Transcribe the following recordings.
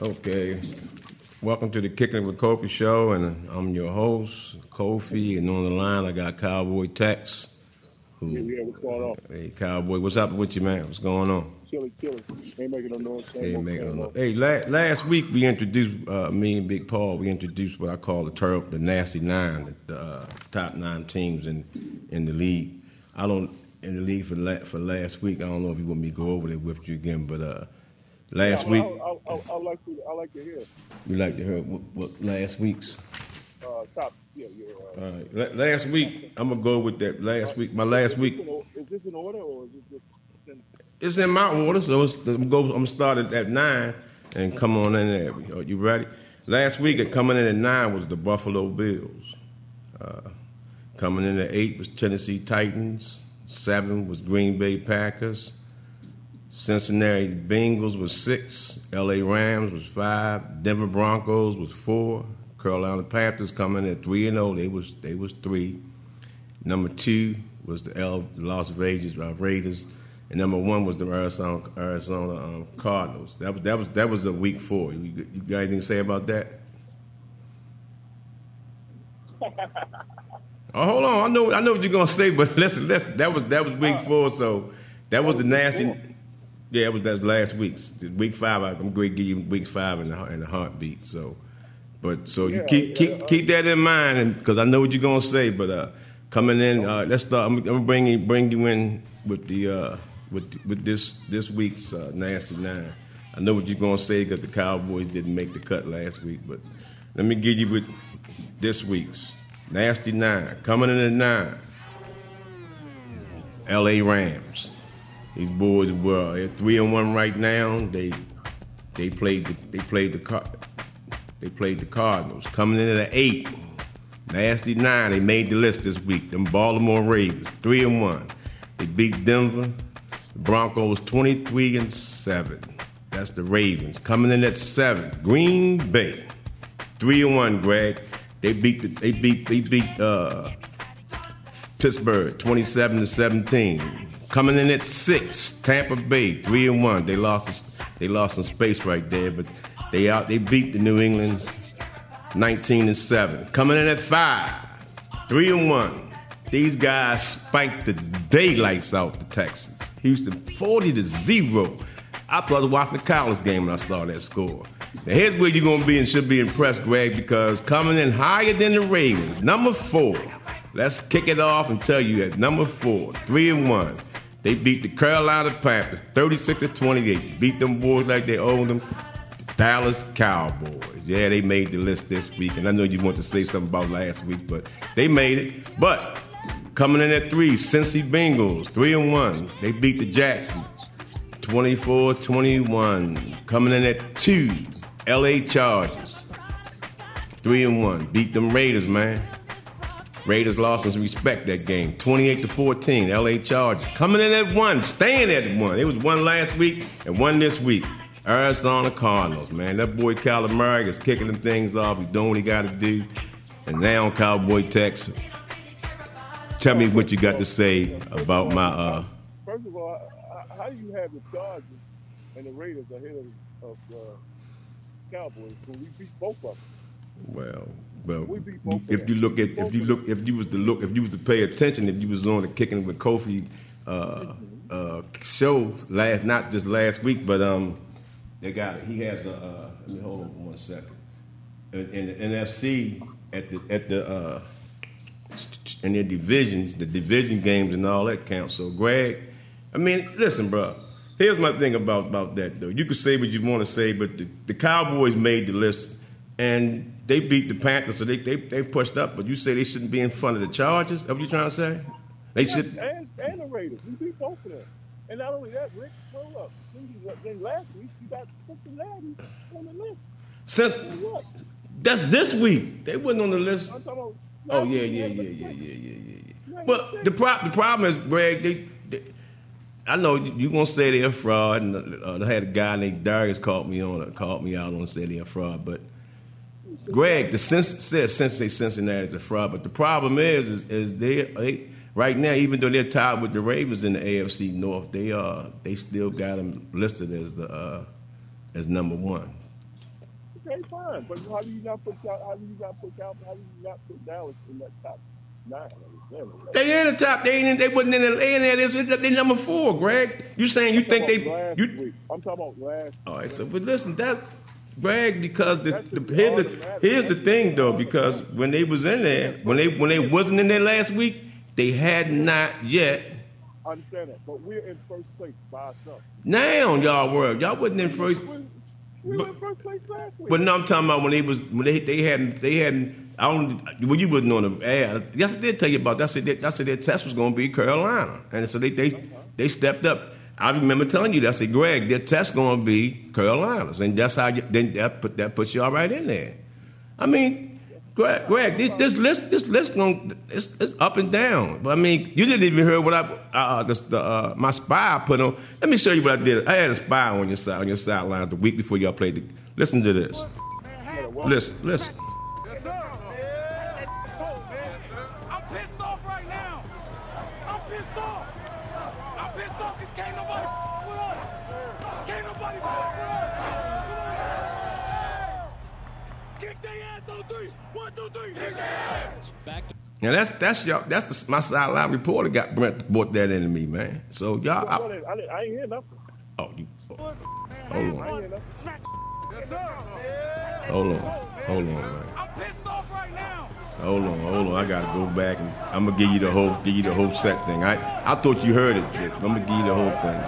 Okay. Welcome to the Kicking with Kofi show, and I'm your host, Kofi. And on the line, I got Cowboy Tex. Who, yeah, what's going on? Hey, Cowboy, what's up with you, man? What's going on? Chilly, chilly. Ain't making no noise. Ain't making no noise. Hey, la- last week we introduced, uh, me and Big Paul, we introduced what I call the turf, the nasty nine, the uh, top nine teams in in the league. I don't in the league for la- for last week. I don't know if you want me to go over there with you again, but uh, last yeah, week. I, I, I, I, like to I like to hear. You like to hear what, what last week's? Uh, top, yeah, yeah. Uh, All right. Last week, I'm gonna go with that. Last week, my last is week. In, is this in order or is it just? In... It's in my order, so it's, I'm go. I'm started at nine and come on in there. Are you ready? Last week, coming in at nine was the Buffalo Bills. Uh, coming in at eight was Tennessee Titans. Seven was Green Bay Packers. Cincinnati Bengals was six. L.A. Rams was five. Denver Broncos was four. Carolina Panthers coming at three and zero. They was they was three. Number two was the L Las Vegas Raiders, and number one was the Arizona Arizona um, Cardinals. That was that was that was a week four. You, you got anything to say about that? oh, hold on. I know I know what you're gonna say, but listen, listen. That was that was week four. So that was the nasty. Yeah, it was that last week's week five. I'm going to give you week five in the in the heartbeat. So. But so you keep yeah, keep uh, keep that in mind, and because I know what you're gonna say. But uh, coming in, uh, let's start. I'm, I'm gonna bring you bring you in with the uh, with with this this week's uh, nasty nine. I know what you're gonna say because the Cowboys didn't make the cut last week, but let me give you with this week's nasty nine. Coming in at nine, L.A. Rams. These boys were three and one right now. They they played the, they played the they played the Cardinals. Coming in at eight, nasty nine. They made the list this week. Them Baltimore Ravens, three and one. They beat Denver. The Broncos, twenty three and seven. That's the Ravens. Coming in at seven, Green Bay, three and one. Greg, they beat the, they beat they beat uh, Pittsburgh, twenty seven to seventeen. Coming in at six, Tampa Bay, three and one. They lost they lost some space right there, but they out they beat the New England 19 and 7. Coming in at five, three and one. These guys spiked the daylights out the Texans. Houston 40 to 0. I thought I was watching the college game when I saw that score. Now here's where you're gonna be and should be impressed, Greg, because coming in higher than the Ravens, number four. Let's kick it off and tell you at number four, three and one. They beat the Carolina Panthers 36 to 28. Beat them boys like they owned them. Dallas Cowboys. Yeah, they made the list this week. And I know you want to say something about last week, but they made it. But coming in at three, Cincy Bengals, three and one. They beat the Jacksons 24-21. Coming in at two, LA Chargers. Three and one. Beat them Raiders, man. Raiders lost some respect that game. 28 to 14. LA Chargers. Coming in at one, staying at one. It was one last week and one this week. Arizona Cardinals, man. That boy Kyler Murray is kicking them things off. He's doing what he got to do. And now Cowboy Tex. Tell me what you got to say about my. uh First of all, how do you have the Chargers and the Raiders ahead of, of uh, Cowboys when we beat both of them? Well, well, We beat both if you look at if you look if you was to look if you was to pay attention if you was on the kicking with Kofi uh, uh, show last not just last week but um they got it. he has a uh, let me hold on one second. In, in the NFC at the at the uh, in their divisions the division games and all that count. So Greg I mean listen bro here's my thing about about that though. You can say what you want to say but the, the Cowboys made the list and they beat the Panthers, so they, they they pushed up. But you say they shouldn't be in front of the Chargers? Is that what you trying to say? They should. And, and the Raiders. We beat both of them. And not only that, Rick, hold up. Then, last week, you got Cincinnati on the list. Since that's this week, they wasn't on the list. I'm talking about Oh yeah, yeah, yeah, yeah, yeah, yeah, yeah, yeah. But the pro- the problem is, Greg, they, they I know you are gonna say they're fraud, and uh, they had a guy named Darius called me on, called me out on say they're fraud, but. Greg, the sense says Cincinnati Cincinnati is a fraud, but the problem is, is, is they, they right now, even though they're tied with the Ravens in the AFC North, they uh they still got them listed as the uh, as number one. Okay, fine. But how do you not put out? how do you not put Cal- how do you not put Dallas in that top nine? They in the top. They ain't. They wasn't in the. They in there. This. They number four. Greg, you saying you I'm think they? You. week. I'm talking about last. All right. So, but listen, that's Greg because the, the here's the here's the thing though because when they was in there when they when they wasn't in there last week they had not yet. I understand that, but we're in first place by ourselves. Now y'all were y'all wasn't in first. We, were in first place last week. But no, I'm talking about when they was when they they hadn't they hadn't. I don't. When you wasn't on the air, yes, I did tell you about that. I said that, I said their test was going to be Carolina, and so they they they stepped up. I remember telling you that. I said, Greg, their test going to be Carolinas, and that's how you, then that put that puts y'all right in there. I mean, Greg, Greg, this, this list this list it's, it's up and down. But I mean, you didn't even hear what I uh, the, the, uh, my spy put on. Let me show you what I did. I had a spy on your side on your sideline the week before y'all played. The, listen to this. Listen, listen. Now that's that's y'all. That's the, my sideline reporter got Brent brought that into me, man. So y'all. I, I, I, I ain't hear nothing. oh, you. oh, hold on, hear hold on, hold on, man. I'm pissed off right now. Hold on, hold on. I gotta go back and I'm gonna give you the whole, give you the whole set thing. I I thought you heard it, kid. I'm gonna give you the whole thing.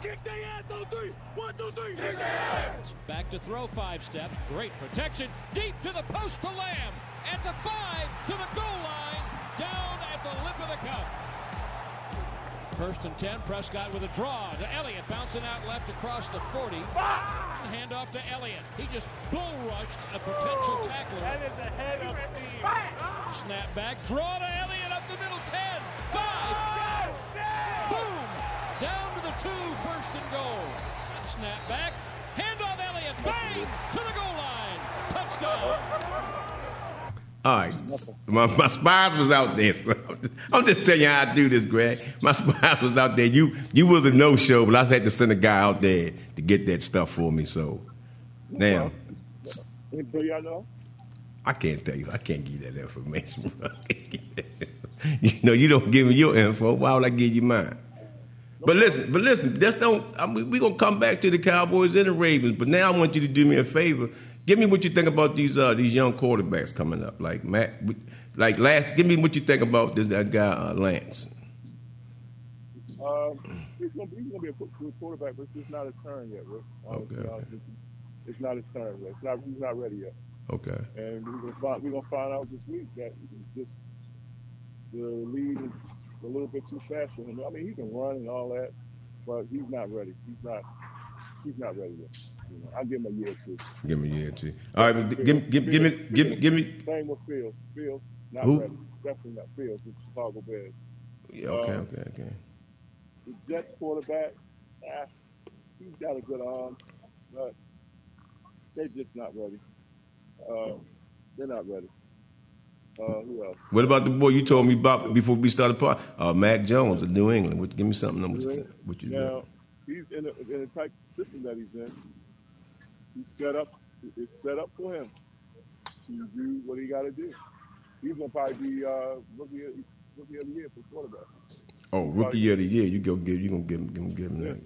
Kick their ass on three. One, two, three. Kick their ass. back to throw five steps. Great protection. Deep to the post to Lamb. At the five to the goal line. Down at the lip of the cup. First and ten. Prescott with a draw to Elliott. Bouncing out left across the 40. Ah! Hand off to Elliott. He just bull rushed a potential tackler. That is the head of steam. Snap back. Draw to Elliott up the middle. 10. 5. Boom! Down to the two, first and goal. Snap back. Hand off Elliott. Bang! To the goal line. Touchdown. All right, my, my spies was out there. So I'm just telling you how I do this, Greg. My spies was out there. You you was a no show, but I had to send a guy out there to get that stuff for me. So now Do y'all know? I can't tell you. I can't give you that information. you know, you don't give me your info. Why would I give you mine? But listen, but listen. That's don't. I mean, we gonna come back to the Cowboys and the Ravens. But now I want you to do me a favor. Give me what you think about these uh, these young quarterbacks coming up. Like Matt, like last. Give me what you think about this that guy uh, Lance. Um, he's gonna, be- he's gonna be a good quarterback, but it's just not his turn yet, Rick. Honestly, Okay, It's not his turn yet. It's not, he's not ready yet. Okay. And we're gonna find we're gonna find out this week that just the lead is a little bit too fast for him. I mean, he can run and all that, but he's not ready. He's not he's not ready yet. You know, I'll give him a year or two. Give me a year or two. All right, but give, give, give me give me give me. Same with Fields. Fields not Who? ready. Definitely not Fields with Chicago Bears. Yeah, okay, Um, okay, okay. The Jets quarterback, ah, he's got a good arm, but they're just not ready. Uh, they're not ready. Uh, else? What about the boy you told me about before we started part? Uh, Mac Jones of New England. What, give me something. What, what you Now, he's in a, in the type of system that he's in. He's set up. It's set up for him to do what he got to do. He's gonna probably be uh, rookie, of- rookie of the year for quarterback. Oh, rookie of the year. You go give. You gonna give him. Give him. Give him Yeah. that.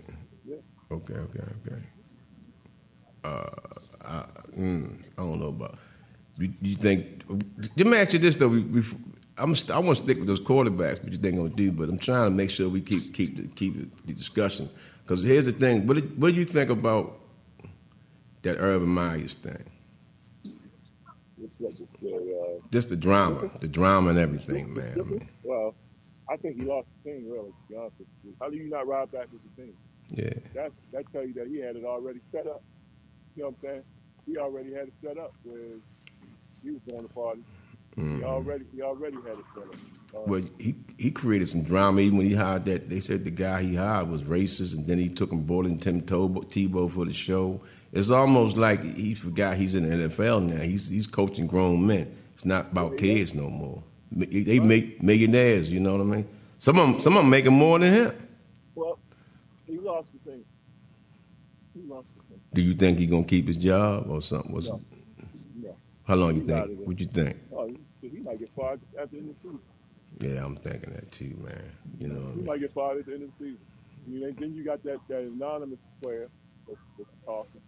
Yeah. Okay. Okay. Okay. Uh, I, mm, I don't know about. You, you think? Let me ask you this though. We, we, I'm. I want to stick with those quarterbacks, but you think gonna do. But I'm trying to make sure we keep keep the, keep the, discussion. Because here's the thing. What did, what do you think about that Urban Meyers thing? It's the, uh, Just the drama, the drama and everything, man. I mean, well, I think he lost the team. Really, to be honest. How do you not ride back with the team? yeah. That's that tell you that he had it already set up. You know what I'm saying? He already had it set up where he was going to party. He already he already had it set up. Uh, Well, he he created some drama even when he hired that. They said the guy he hired was racist, and then he took him in Tim Tebow, for the show. It's almost like he forgot he's in the NFL now. He's he's coaching grown men. It's not about kids no more. They make millionaires. You know what I mean? Some of them, some of them making more than him. well, he lost the team. He lost the team. Do you think he's gonna keep his job or something? What's No. No. How long you think? What you think? Oh, he, he might get fired at the end of the season. Yeah, I'm thinking that too, man. You know what I He mean? might get fired at the end of the season. I mean, then- you got that, that anonymous player that's, that's talking.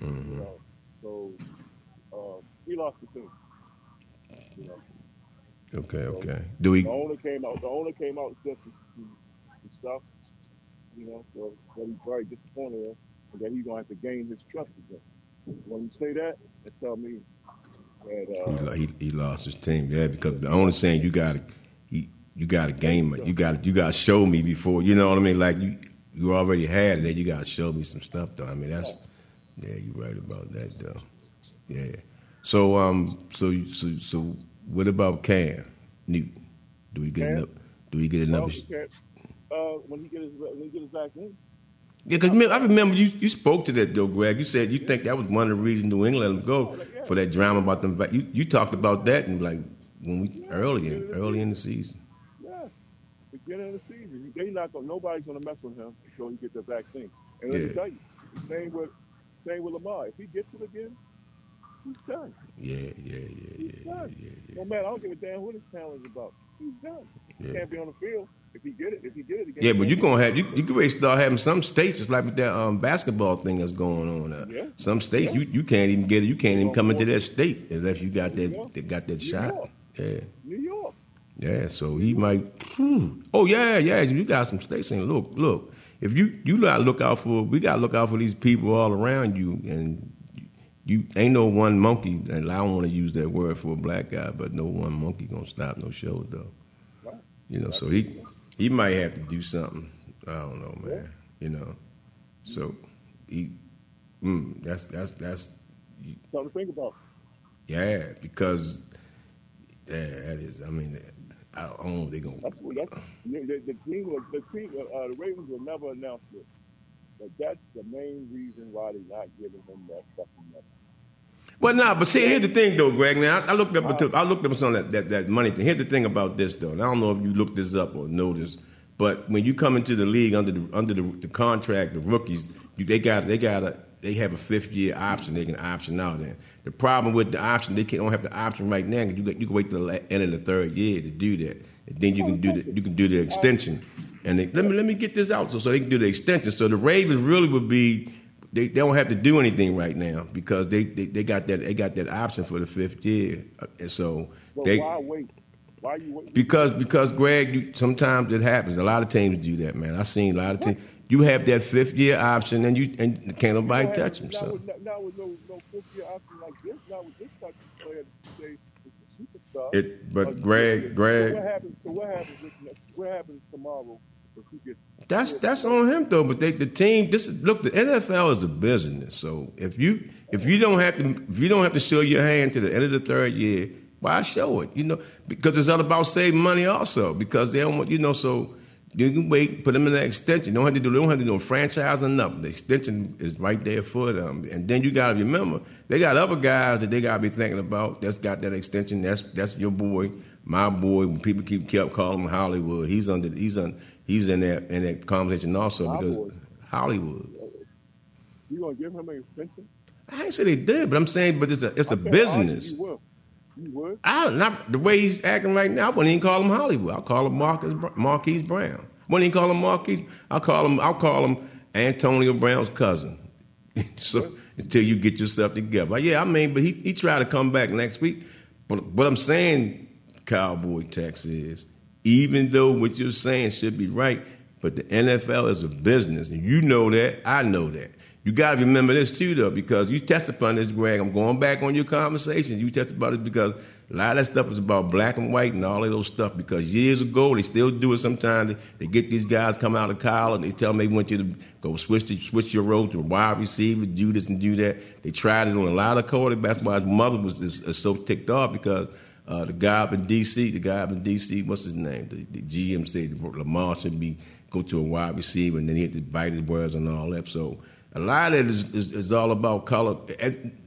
You hmm know, so um, he lost the team. You know, Okay, okay. Do we? the owner came out. The owner came out and said some, some, some stuff. You know, so that he's very disappointed in, and that he's gonna have to gain his trust again. When you say that, it tell me He, uh, he, he lost his team, yeah, because the owner saying you got to you got to game it, you got you got to show me before, you know what I mean? Like you you already had it, then you got to show me some stuff, though. I mean that's yeah, you're right about that, though. Yeah. So um, so so so what about Cam Newton? Do we get Cam? enough? Do we get enough? can't, uh, when he get his when he get his vaccine. Yeah, because I remember you, you spoke to that though, Greg. You said you think that was one of the reasons New England let him go for that drama about them. You you talked about that and like when we early in early in the season. Yes, beginning of the season, they not gonna. Nobody's gonna mess with him until he gets the vaccine. And let Yeah. me tell you, same with same with Lamar. If he gets it again, he's done. Yeah, yeah, yeah, He's yeah, yeah, done. yeah, yeah. No matter, I don't give a damn what his talent is about. He's done. He Yeah. can't be on the field if he get it. If he get it again. Yeah, but you're gonna have you you can start having some states just like with that um, basketball thing that's going on. Uh, Yeah. Some states Yeah. you, you can't even get it. You can't even come into that state unless you got that that got that New shot. York. Yeah. New York. Yeah, so he might. Whew. Oh yeah, yeah. You got some states saying, look, look. If you you gotta look out for, we gotta look out for these people all around you, and you ain't no one monkey. And I don't want to use that word for a black guy, but no one monkey gonna stop no show though. Right. You know, so he he might have to do something. I don't know, man. You know, so he. Mm, that's that's that's Something to think about. yeah because yeah that is. I mean, I don't know. they're gonna That's that's the, the, team. was, The team. Uh, the Ravens will never announce it, but that's the main reason why they're not giving him that fucking money. Well, nah, but see, here's the thing, though, Greg. Now, I, I looked up, into, I looked up some of that, that that money thing. Here's the thing about this, though. And I don't know if you looked this up or noticed, but when you come into the league under the under the, the contract, the rookies, you, they got they got a they have a fifth year option. They can option out in. The problem with the option, they can't, don't have the option right now. 'cause You got, you can wait till the end of the third year to do that, and then you can do the you can do the extension. And they, let me let me get this out so so they can do the extension. So the Ravens really would be they, they don't have to do anything right now because they, they, they got that they got that option for the fifth year, Uh, and so they why wait? Why you wait? because because Greg, you, sometimes it happens. A lot of teams do that, man. I've seen a lot of teams. You have that fifth year option, and you and can't nobody touch them. Not So with, not, with no no fifth year option like this. Not with this type of player. a superstar. it, but Uh, Greg, so Greg, what happens? So what happens? What happens tomorrow if he gets? That's that's on him though. But they, the team, this is look. The NFL is a business. So if you if you don't have to if you don't have to show your hand to the end of the third year, why show it? You know, because it's all about saving money also. Because they don't want you know. So you can wait, put them in the extension. Don't have to do. They don't have to do a franchise or nothing. The extension is right there for them. And then you got to remember they got other guys that they got to be thinking about. That's got that extension. That's that's your boy, my boy. When people keep kept calling him Hollywood, he's under. He's on. He's in that in that conversation also My because boy. Hollywood. You gonna give him an extension? I ain't say they did, but I'm saying, but it's a it's a I said, oh, business. You will. You. I not the way he's acting right now. I wouldn't even call him Hollywood. I'll call him Marcus Marquise Brown. Wouldn't even call him Marquise. I'll call him. I'll call him Antonio Brown's cousin. so until you get yourself together, yeah. I mean, but he he tried to come back next week. But what I'm saying, Cowboy Tex is even though what you're saying should be right, but the NFL is a business, and you know that. I know that. You got to remember this too, though, because you test upon this, Greg. I'm going back on your conversation. You test about it because a lot of that stuff is about black and white and all of those stuff. Because years ago, they still do it sometimes. They, get these guys come out of college. They tell them they want you to go switch to, switch your role to a wide receiver, do this and do that. They tried it on a lot of quarterbacks. That's why his mother was is uh, so ticked off because uh, the guy up in D.C., the guy up in D.C., what's his name? The, the GM said Lamar should be go to a wide receiver, and then he had to bite his words and all that. So a lot of it is, is, is all about color.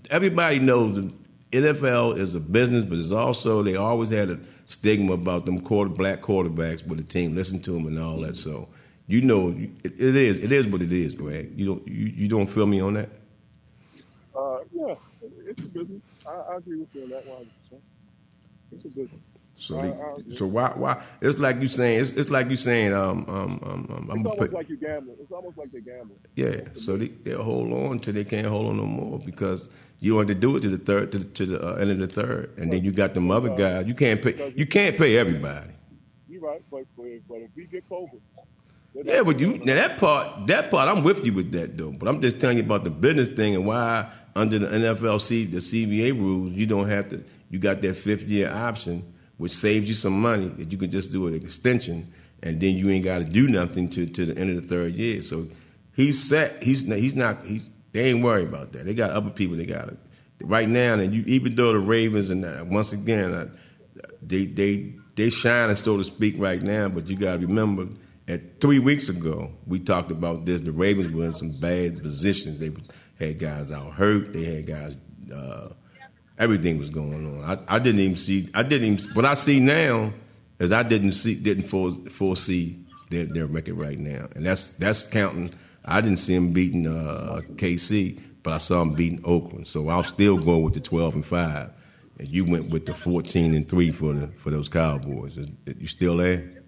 Everybody knows the NFL is a business, but it's also they always had a stigma about them quarter black quarterbacks with the team listen to them and all that. So You know, it, it is. It is what it is, Greg. You don't. You, you don't feel me on that. Uh, yeah, it's a business. I, I agree with you on that one. It's a business. So, they, I so why? Why? It's like you saying. It's, it's like you saying. Um, um, um, um I'm It's almost put. like you're gambling. It's almost like they're gambling. Yeah, so they they hold on till they can't hold on no more because you want to do it to the third to the, to the uh, end of the third, and then you got them other guys. You can't pay. You can't pay everybody. You're right, but but, but if we get COVID, Yeah, but you now that part that part I'm with you with that though. But I'm just telling you about the business thing and why under the NFLC the CBA rules you don't have to. You got that fifth year option, which saves you some money that you can just do an extension, and then you ain't got to do nothing to to the end of the third year. So he's set. He's he's not. He's they ain't worried about that. They got other people. They got it right now. And you even though the Ravens and uh, once again uh, they they they shining so to speak right now, but you got to remember. At three weeks ago, we talked about this. The Ravens were in some bad positions. They had guys out hurt. They had guys. Uh, everything was going on. I, I didn't even see. I didn't even. What I see now is I didn't see. Didn't fore- foresee their, their record right now, and that's that's counting. I didn't see them beating uh, KC, but I saw them beating Oakland. So I'll still go with the twelve and five. And you went with the fourteen and three for the for those Cowboys. Is, you still there?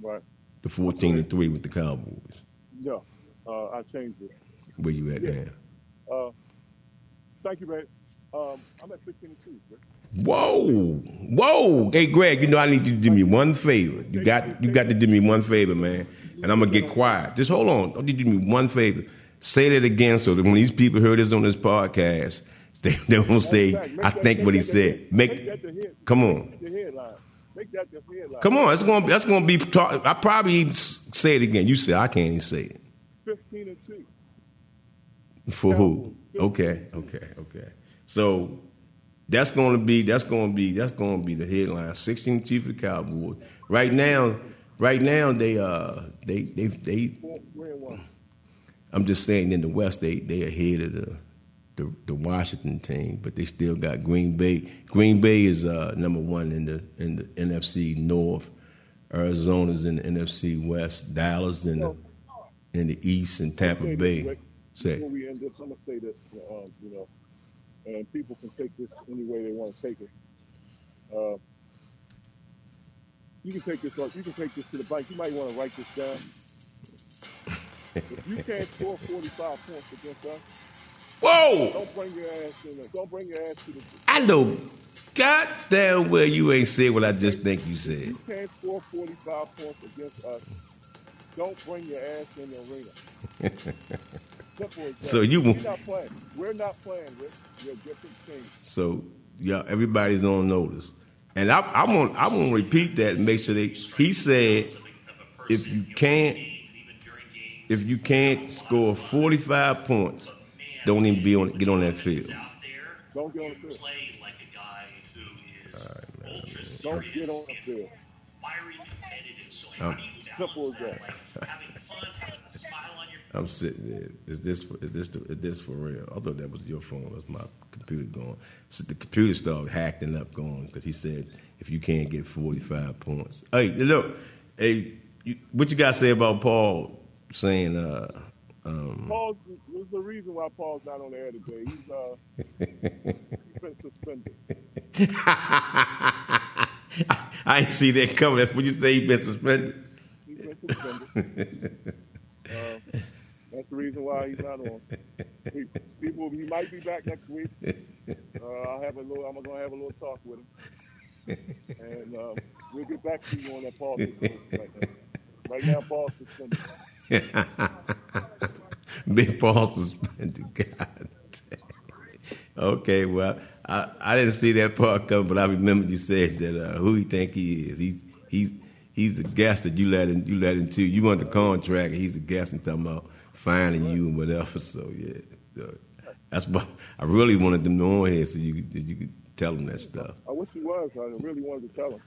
right. The fourteen and three with the Cowboys. Yeah, uh, I changed it. Where you at Yeah. now? Uh, thank you, Ray. Um, I'm at 15 and 2. Rick. Whoa, whoa! Hey, Greg, you know I need you to do me one favor. You got you got to do me one favor, man. And I'm gonna get quiet. Just hold on. Need you do me one favor. Say that again, so that when these people hear this on this podcast, they they won't say, "I think what he said." Make, make that the head- come on, headline. Make that the headline. come on. It's gonna that's gonna be. Talk, I probably say it again. You say I can't even say it. 15 and 2. For who? Okay, okay, okay. So that's going to be that's going to be that's going to be the headline. Sixteen chief of the Cowboys. Right now, right now they uh they they they. Four, three 1. I'm just saying in the West they they ahead of the. The, the Washington team, but they still got Green Bay. Green Bay is uh, number one in the in the NFC North. Arizona's in the NFC West. Dallas in the in the East, and Tampa Bay. Say. Before we end this, I'm to say this, um, you know, and people can take this any way they want to take it. Uh, you can take this. Off, you can take this to the bank. You might want to write this down. if you can't score 45 points against us, Whoa! don't bring your ass in. The, don't bring your ass to the. I know goddamn well you ain't said what I just think you said. You can't score 45 points against us. Don't bring your ass in the arena. Simple as that. So you We're won't- not playing. We're not playing. We're a different team. So yeah, everybody's on notice. And I, I want I want to repeat that and make sure they. He said, if you can't, if you can't score forty five points, don't even be on get on that field. Don't get on the field. play like a guy who is ultra Don't get on the field. Uh, fiery, competitive. So how do you balance that? Like having fun, having a smile I'm sitting there. Is this is this is this for real? I thought that was your phone. That's my computer going. So the computer started hacking up, going because he said if you can't get 45 points. Hey, look, hey, you, what you got to say about Paul saying? Uh, um, Paul's there's a reason why Paul's not on the air today. He's uh he's been suspended. I ain't see that coming. That's what you say. He been suspended. He's been suspended. uh, the reason why he's not on. People, he might be back next week. Uh, I'll have a little. I'm gonna have a little talk with him, and um, we'll get back to you on that Paul right now. Right now, Paul's suspended. Big Paul suspended. God. Okay, well, I, I didn't see that part coming, but I remember you said that uh, who he think he is. He's he's he's a guest that you let in you let into. You want the contract, and he's a guest and talking about finding you and whatever. So yeah, that's why I really wanted them to know on here so you could you could tell them that stuff. I wish he was. I really wanted to tell him,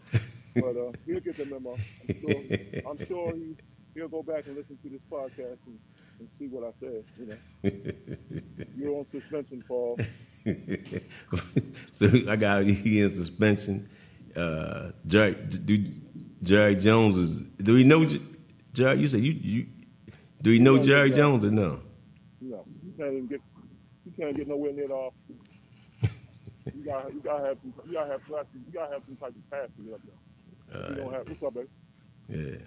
but uh, he'll get the memo. I'm sure. I'm sure he he'll go back and listen to this podcast and, and see what I said. You know, you're on suspension, Paul. so I got he in suspension. Uh, Jerry, do, Jerry Jones is. Do we know? Jerry, you said you you do you know Jerry. Jones or no? No, you can't even get you can't get nowhere near the office. you gotta you gotta have some you gotta have you gotta have some type of pass to get up there. he don't have what's up, baby? Yeah.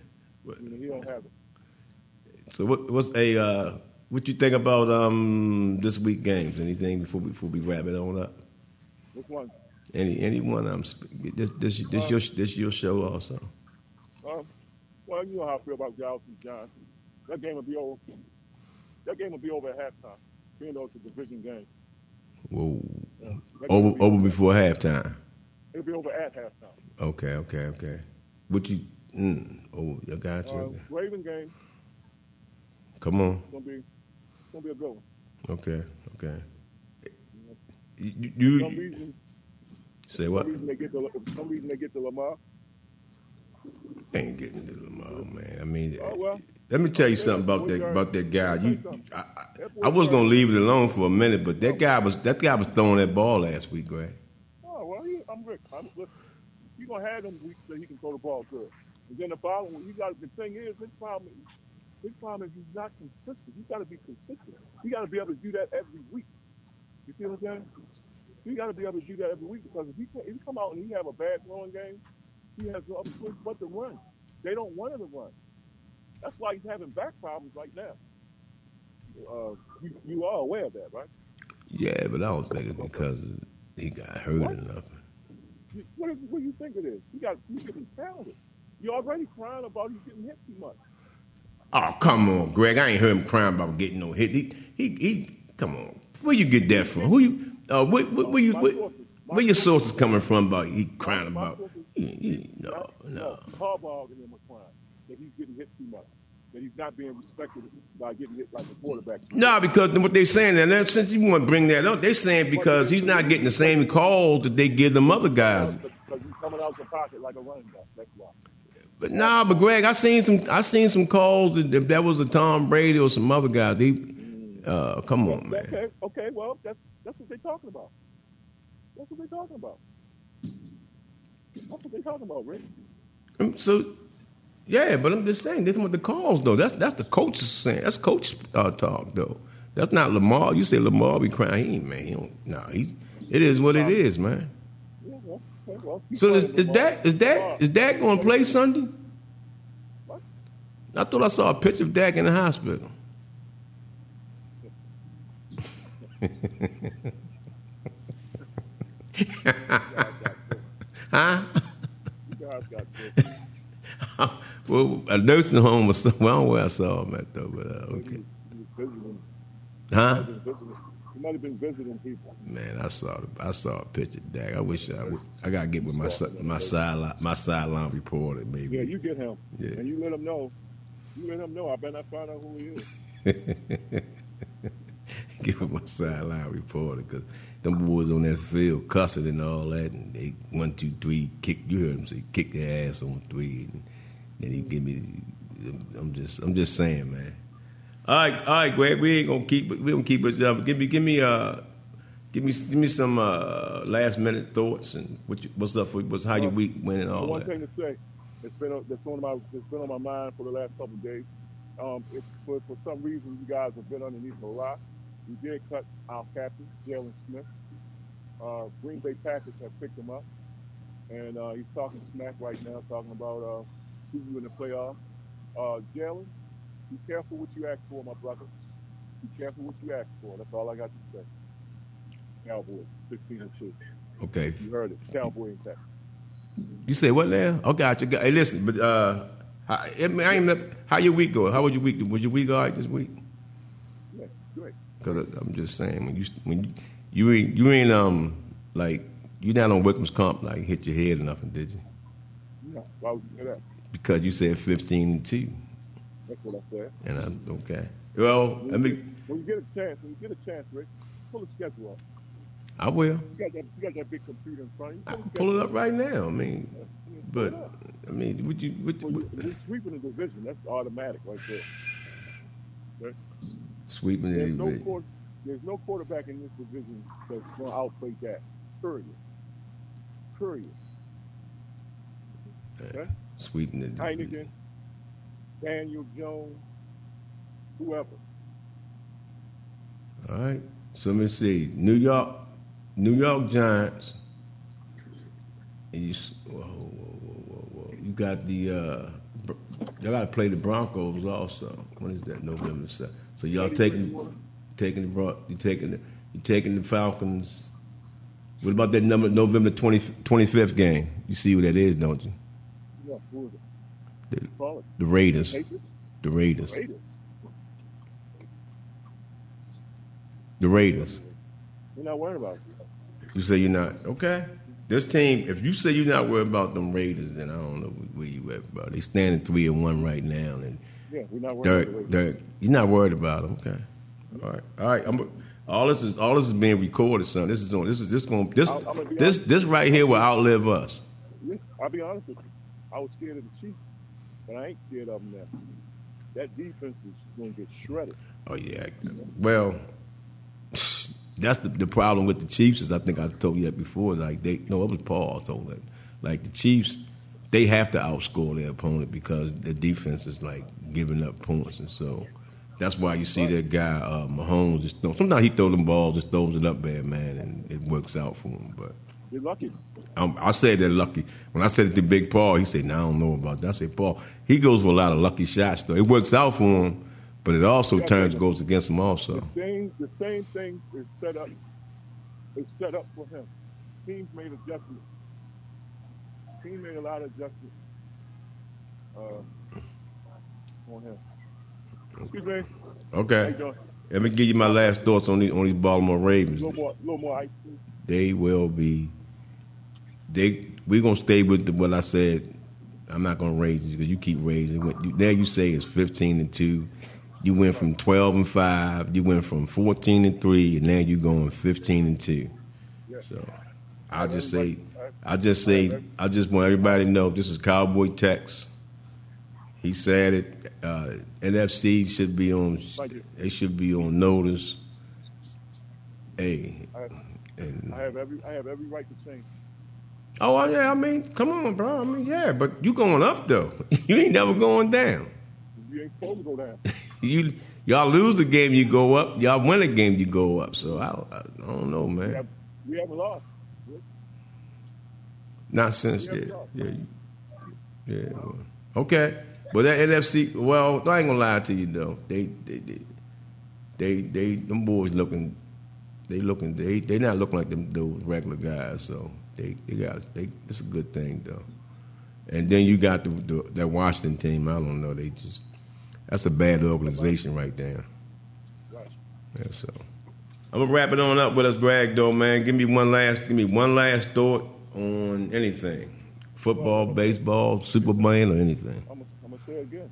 But- You know, he don't have it. So what what's a uh, what you think about um this week games? Anything before we before we wrap it on up? Which one? Any anyone um sp- this this this your this your show also? Um, well, you know how I feel about Dallas and Johnson. That game will be over. That game will be over at halftime, even though it's a division game. Whoa. Game Over be over before halftime. It'll be over at halftime. Okay, okay, okay. What you? Mm, oh, you got you. Uh. Raven game Come on. It's gonna be it's gonna be a good one. Okay, okay. You, you, some reason, say what? some reason they get for some reason they get the Lamar. ain't getting to Lamar, man. I mean, Oh well, let me tell you something about that about that guy. You, I, I, was gonna leave it alone for a minute, but that guy was that guy was throwing that ball last week, Greg. oh well. I'm Rick. I'm listen, You gonna have them weeks that he can throw the ball good, and then the one, you got the thing is his problem. His problem is he's not consistent. He's got to be consistent. He got to be able to do that every week. You see what I'm saying? He got to be able to do that every week because if he, can- if he come out and he have a bad throwing game, he has no other choice but to run. They don't want him to run. That's why he's having back problems right now. Uh, you, you are aware of that, right? Yeah, but I don't think it's because he got hurt or nothing. What, is, what do you think it is? You got you getting pounded. You're already crying about he's getting hit too much. Oh, come on, Greg. I ain't heard him crying about getting no hit. He, he, he come on. Where you get that from? Who you? Uh, where, where, where you? Where, where your sources. coming from about he crying about? sources- You- you- No, no. Harbaugh and him are crying that he's getting hit too much. That he's not being respected by getting hit like a quarterback. No, because what they're saying, and since you want to bring that up, they're saying because he's not getting the same calls that they give them other guys. Because he's coming out the pocket like a running back. That's why. But nah, but Greg, I seen some, I seen some calls that if that was a Tom Brady or some other guy, they, uh, come on, man. Okay, okay, well, that's that's what they're talking about. That's what they're talking about. That's what they're talking about, Rick. Um, So, yeah, but I'm just saying, this is what the calls though. That's that's the coach is saying. That's coach uh, talk though. That's not Lamar. You say Lamar be crying, he ain't man. He don't. No, he's. It is what it is, man. So is, is that is that is Dak going to play Sunday? I thought I saw a picture of Dak in the hospital. huh? You guys got this. well, a nursing home or somewhere. I don't know where I saw him at though, but uh, okay. Visiting. Huh? He, was visiting. he might have been visiting people. Man, I saw the, I saw a picture of Dak. I wish I would, I gotta get with my my sideline my sideline reporter maybe. Yeah, you get him, Yeah. and you let him know. You let him know. I better not find out who he is. Give him my sideline reporter because them boys on that field cussing and all that, and they one two three kick. You heard him say kick their ass on three, and then he give me. I'm just I'm just saying, man. All right, all right, Greg. We ain't gonna keep we gonna keep it up. Give me give me uh give me give me some uh last minute thoughts and what you, what's up for what's how your week went and all One that. One thing to say, it's been on- it's on my it's been on my mind for the last couple of days. Um, it's for, for some reason, you guys have been underneath a lot. We did cut our captain, Jaylon Smith. Uh, Green Bay Packers have picked him up, and uh, he's talking smack right now, talking about uh, see you in the playoffs. Uh, Jaylon, be careful what you ask for, my brother. Be careful what you ask for. That's all I got to say. Cowboys, 16 and 2. Okay, You heard it. Cowboy and Texans. you say what now? Oh, got you. Hey, listen, but uh, how, I mean, I never- how your week go? How was your week? Was your week all right this week? Because I'm just saying when you when you you ain't you ain't um like you not on Wickham's comp like hit your head or nothing, did you? Yeah, why would you say that? Because you said 15 and two, That's what I said. and I okay. Well, I mean, When you get a chance, when you get a chance, Rick, pull the schedule up. I will. You got that, you got that big computer in front of you. I Pull can pull it up right now. I mean, but Pull it up. I mean, would you? Would, Well, would, you- We're sweeping the division. That's automatic right there. Okay? Sweeping There's it. no quarter, there's no quarterback in this division that's going to outplay that. Period. Period. Okay? Sweeping it. Heinicke, Daniel Jones, whoever. All right. So let me see. New York, New York Giants. And you, whoa, whoa, whoa, whoa, whoa. You got the. Uh, y'all got to play the Broncos also. When is that? November seventh. So y'all taking taking the you taking the you taking the Falcons. What about that number November 20, 25th game? You see what that is, don't you? Yeah, who is it? The, the Raiders. The Raiders. Raiders. The Raiders. You're not worried about it. You say you're not okay. This team, if you say you're not worried about them Raiders, then I don't know where you at, bro. They standing three and one right now, and Yeah, we're not worried they're, about the Raiders. they're, you're not worried about them. Okay, all right, all right. I'm, all this is all this is being recorded, son. This is on. This is this going. This I'll- gonna be this honest. this right here will outlive us. Yeah, I'll be honest with you. I was scared of the Chiefs, but I ain't scared of them now. That defense is going to get shredded. Oh yeah. Well, that's the, the problem with the Chiefs is I think I told you that before. Like they no, it was Paul told that. Like the Chiefs, they have to outscore their opponent because the defense is like giving up points, and so that's why you see that guy uh, Mahomes. Just throw, sometimes he throw them balls, just throws it up bad, man, and it works out for him. But You're lucky. um, I said they're lucky. When I said it to Big Paul, he said, "No, I don't know about that." I said, "Paul, he goes for a lot of lucky shots, though. It works out for him, but it also turns goes against him also." The same, the same thing is set up. Is set up for him. Teams made adjustments. Team made a lot of adjustments uh. Excuse me. Okay, let me give you my last thoughts on these on these Baltimore Ravens. A little more, a little more ice. cream. They will be. They we're gonna stay with the, what I said. I'm not gonna raise it because you keep raising. What you, there you say is 15 and two. You went from 12 and five. You went from 14 and three, and now you're going 15 and two. Yeah. So I just say, I just say, I just want everybody to know this is Cowboy Tex. He said it. Uh, NFC should be on. They should be on notice. Hey, I, and I have every, I have every right to change. oh yeah, I mean, come on, bro. I mean, yeah, but you going up though. You ain't never going down. You ain't supposed to go down. You y'all lose the game, you go up. Y'all win a game, you go up. So I, I don't know, We, man. have, we haven't lost. Not since yeah, yeah, yeah. Okay, but that NFC. Well, I ain't gonna lie to you though. They they they they, they them boys looking. They looking. They they not looking like them those regular guys. So they they got they. It's a good thing though. And then you got the, the that Washington team. I don't know. They just that's a bad organization right there. Yeah, so I'm gonna wrap it on up with us, Greg. Though, man, give me one last, give me one last thought on anything, football, baseball, Super Bowl, or anything. I'm gonna I'm gonna say again.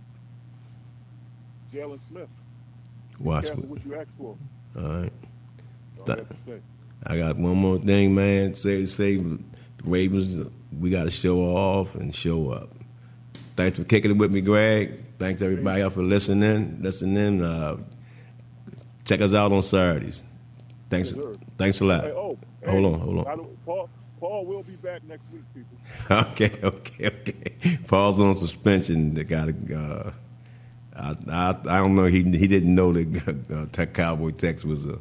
Jaylon Smith. Watch what you ask for. All right. All I That- have to say. I got one more thing, man. Say say the Ravens, we got to show off and show up. Thanks for kicking it with me, Greg. Thanks everybody else for listening. Listening. Uh, check us out on Saturdays. Thanks. Thanks a lot. Hey, oh, Hold hey, on, hold on. the way, Paul, Paul will be back next week, people. Okay, okay, okay. Paul's on suspension. They got uh, I, I I don't know. He he didn't know that uh, Tech Cowboy Tex was a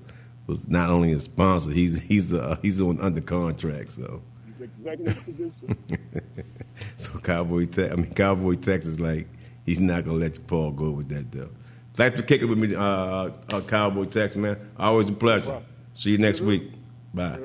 was not only a sponsor. He's he's uh, he's on under contract. So He's executive producer. so Cowboy Tex. I mean Cowboy Tex is like he's not gonna let Paul go with that though. Thanks for kicking with me, uh, uh, Cowboy Tex man. Always a pleasure. See you next week. Bye.